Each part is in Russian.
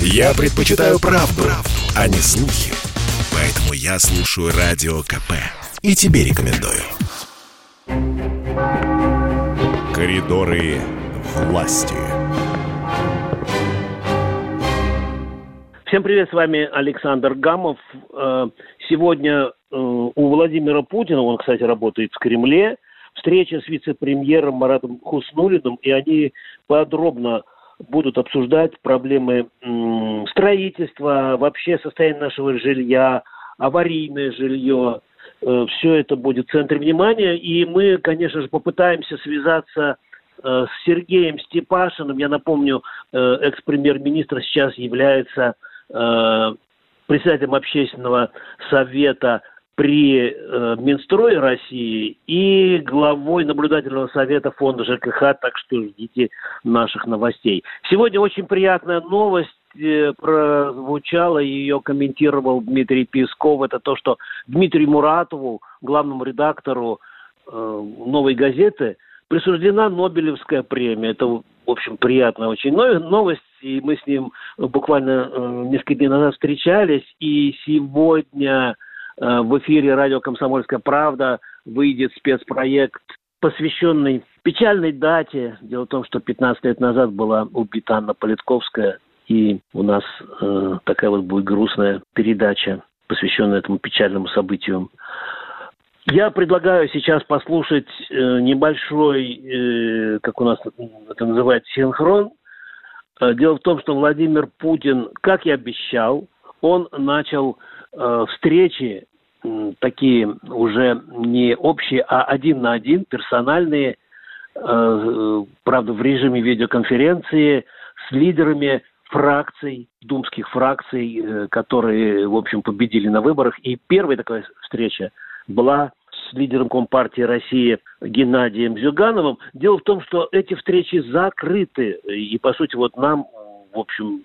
Я предпочитаю правду, правду, а не слухи. Поэтому я слушаю Радио КП. И тебе рекомендую. Коридоры власти. Всем привет, с вами Александр Гамов. Э, сегодня э, у Владимира Путина, он, кстати, работает в Кремле, встреча с вице-премьером Маратом Хуснулиным, и они подробно будут обсуждать проблемы строительства, вообще состояние нашего жилья, аварийное жилье. Э, Все это будет в центре внимания. И мы, конечно же, попытаемся связаться э, с Сергеем Степашиным. Я напомню, э, экс-премьер-министр сейчас является председателем общественного совета при э, Минстрое России и главой наблюдательного совета фонда ЖКХ, так что ждите наших новостей. Сегодня очень приятная новость э, прозвучала, ее комментировал Дмитрий Песков. Это то, что Дмитрию Муратову, главному редактору э, «Новой газеты», присуждена Нобелевская премия. Это, в общем, приятная очень новость. И мы с ним буквально э, несколько дней назад встречались. И сегодня в эфире радио «Комсомольская правда» выйдет спецпроект, посвященный печальной дате. Дело в том, что 15 лет назад была убита Анна Политковская, и у нас э, такая вот будет грустная передача, посвященная этому печальному событию. Я предлагаю сейчас послушать э, небольшой, э, как у нас это называется, синхрон. Э, дело в том, что Владимир Путин, как и обещал, он начал Э, встречи такие уже не общие, а один на один, персональные, э, правда, в режиме видеоконференции с лидерами фракций, думских фракций, э, которые, в общем, победили на выборах. И первая такая встреча была с лидером Компартии России Геннадием Зюгановым. Дело в том, что эти встречи закрыты. И, по сути, вот нам, в общем,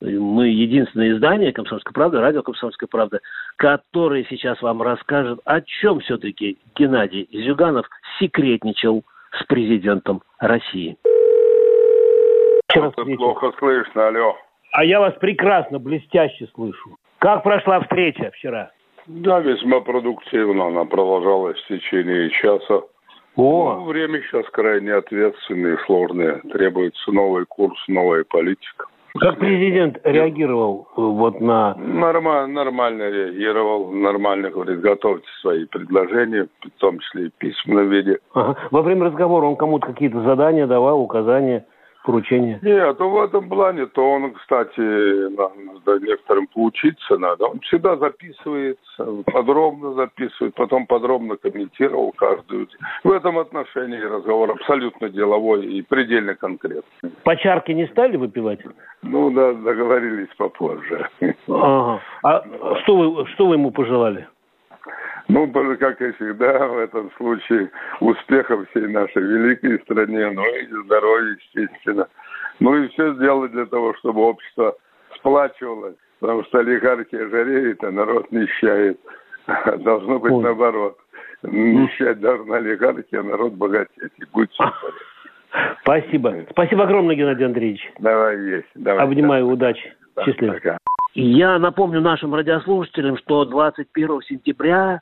мы единственное издание «Комсомольская правда», радио «Комсомольская правда», которое сейчас вам расскажет, о чем все-таки Геннадий Зюганов секретничал с президентом России. Ты плохо слышно, алло. А я вас прекрасно, блестяще слышу. Как прошла встреча вчера? Да, весьма продуктивно. Она продолжалась в течение часа. О. Ну, время сейчас крайне ответственное и сложное. Требуется новый курс, новая политика. Как президент реагировал э, вот на... Нормально, нормально реагировал, нормально говорит, готовьте свои предложения, в том числе и в письменном виде. Ага. Во время разговора он кому-то какие-то задания давал, указания? Поручения? Нет, ну, в этом плане, то он, кстати, надо некоторым поучиться надо. Он всегда записывает, подробно записывает, потом подробно комментировал каждую. В этом отношении разговор абсолютно деловой и предельно конкретный. По чарке не стали выпивать? Ну, да, договорились попозже. Ага. А что вы, что вы ему пожелали? Ну, как и всегда, в этом случае успехов всей нашей великой стране, ну и здоровья, естественно. Ну и все сделать для того, чтобы общество сплачивалось, потому что олигархия жареет, а народ нищает. Должно быть Ой. наоборот. Нищать должна олигархия, а народ богатеть. И будет все Спасибо. Спасибо огромное, Геннадий Андреевич. Давай, есть. Давай, Обнимаю, да. удачи. Да, Счастливо. Пока. Я напомню нашим радиослушателям, что 21 сентября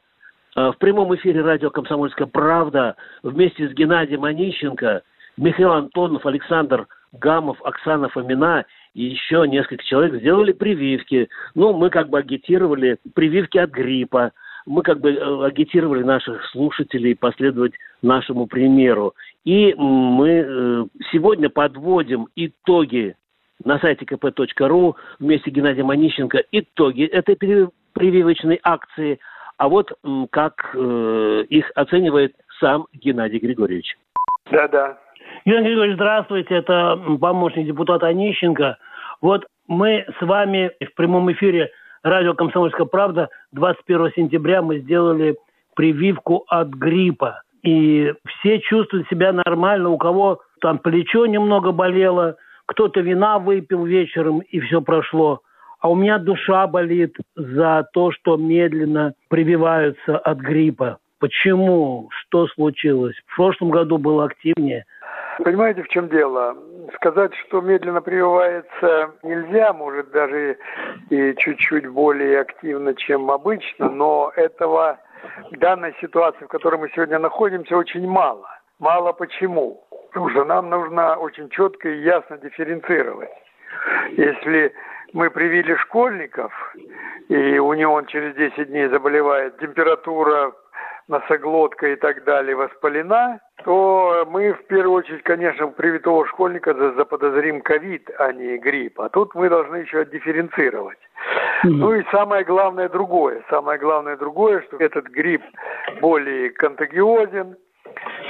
в прямом эфире радио «Комсомольская правда» вместе с Геннадием Онищенко, Михаил Антонов, Александр Гамов, Оксана Фомина и еще несколько человек сделали прививки. Ну, мы как бы агитировали прививки от гриппа. Мы как бы э, агитировали наших слушателей последовать нашему примеру. И мы э, сегодня подводим итоги на сайте kp.ru вместе с Геннадием Онищенко итоги этой прививочной акции – а вот как э, их оценивает сам Геннадий Григорьевич. Да-да. Геннадий Григорьевич, здравствуйте. Это помощник депутата Онищенко. Вот мы с вами в прямом эфире радио «Комсомольская правда» 21 сентября мы сделали прививку от гриппа. И все чувствуют себя нормально. У кого там плечо немного болело, кто-то вина выпил вечером, и все прошло а у меня душа болит за то, что медленно прививаются от гриппа. Почему? Что случилось? В прошлом году было активнее. Понимаете, в чем дело? Сказать, что медленно прививается нельзя, может даже и чуть-чуть более активно, чем обычно, но этого в данной ситуации, в которой мы сегодня находимся, очень мало. Мало почему? Потому что нам нужно очень четко и ясно дифференцировать. Если мы привили школьников, и у него он через 10 дней заболевает температура, носоглотка и так далее воспалена, то мы в первую очередь, конечно, привитого школьника заподозрим ковид, а не грипп. А тут мы должны еще дифференцировать. Mm-hmm. Ну и самое главное другое. Самое главное другое, что этот грипп более контагиозен,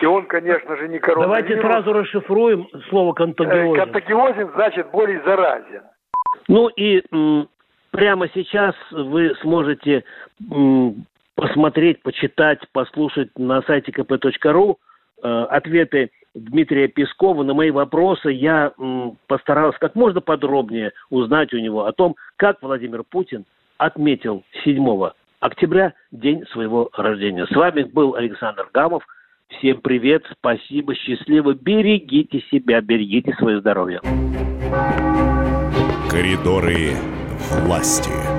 и он, конечно же, не коронавирус. Давайте сразу расшифруем слово контагиозен. Э, контагиозен значит более заразен. Ну и прямо сейчас вы сможете посмотреть, почитать, послушать на сайте kp.ru э, ответы Дмитрия Пескова на мои вопросы. Я постарался как можно подробнее узнать у него о том, как Владимир Путин отметил 7 октября день своего рождения. С вами был Александр Гамов. Всем привет, спасибо, счастливо. Берегите себя, берегите свое здоровье. Коридоры власти.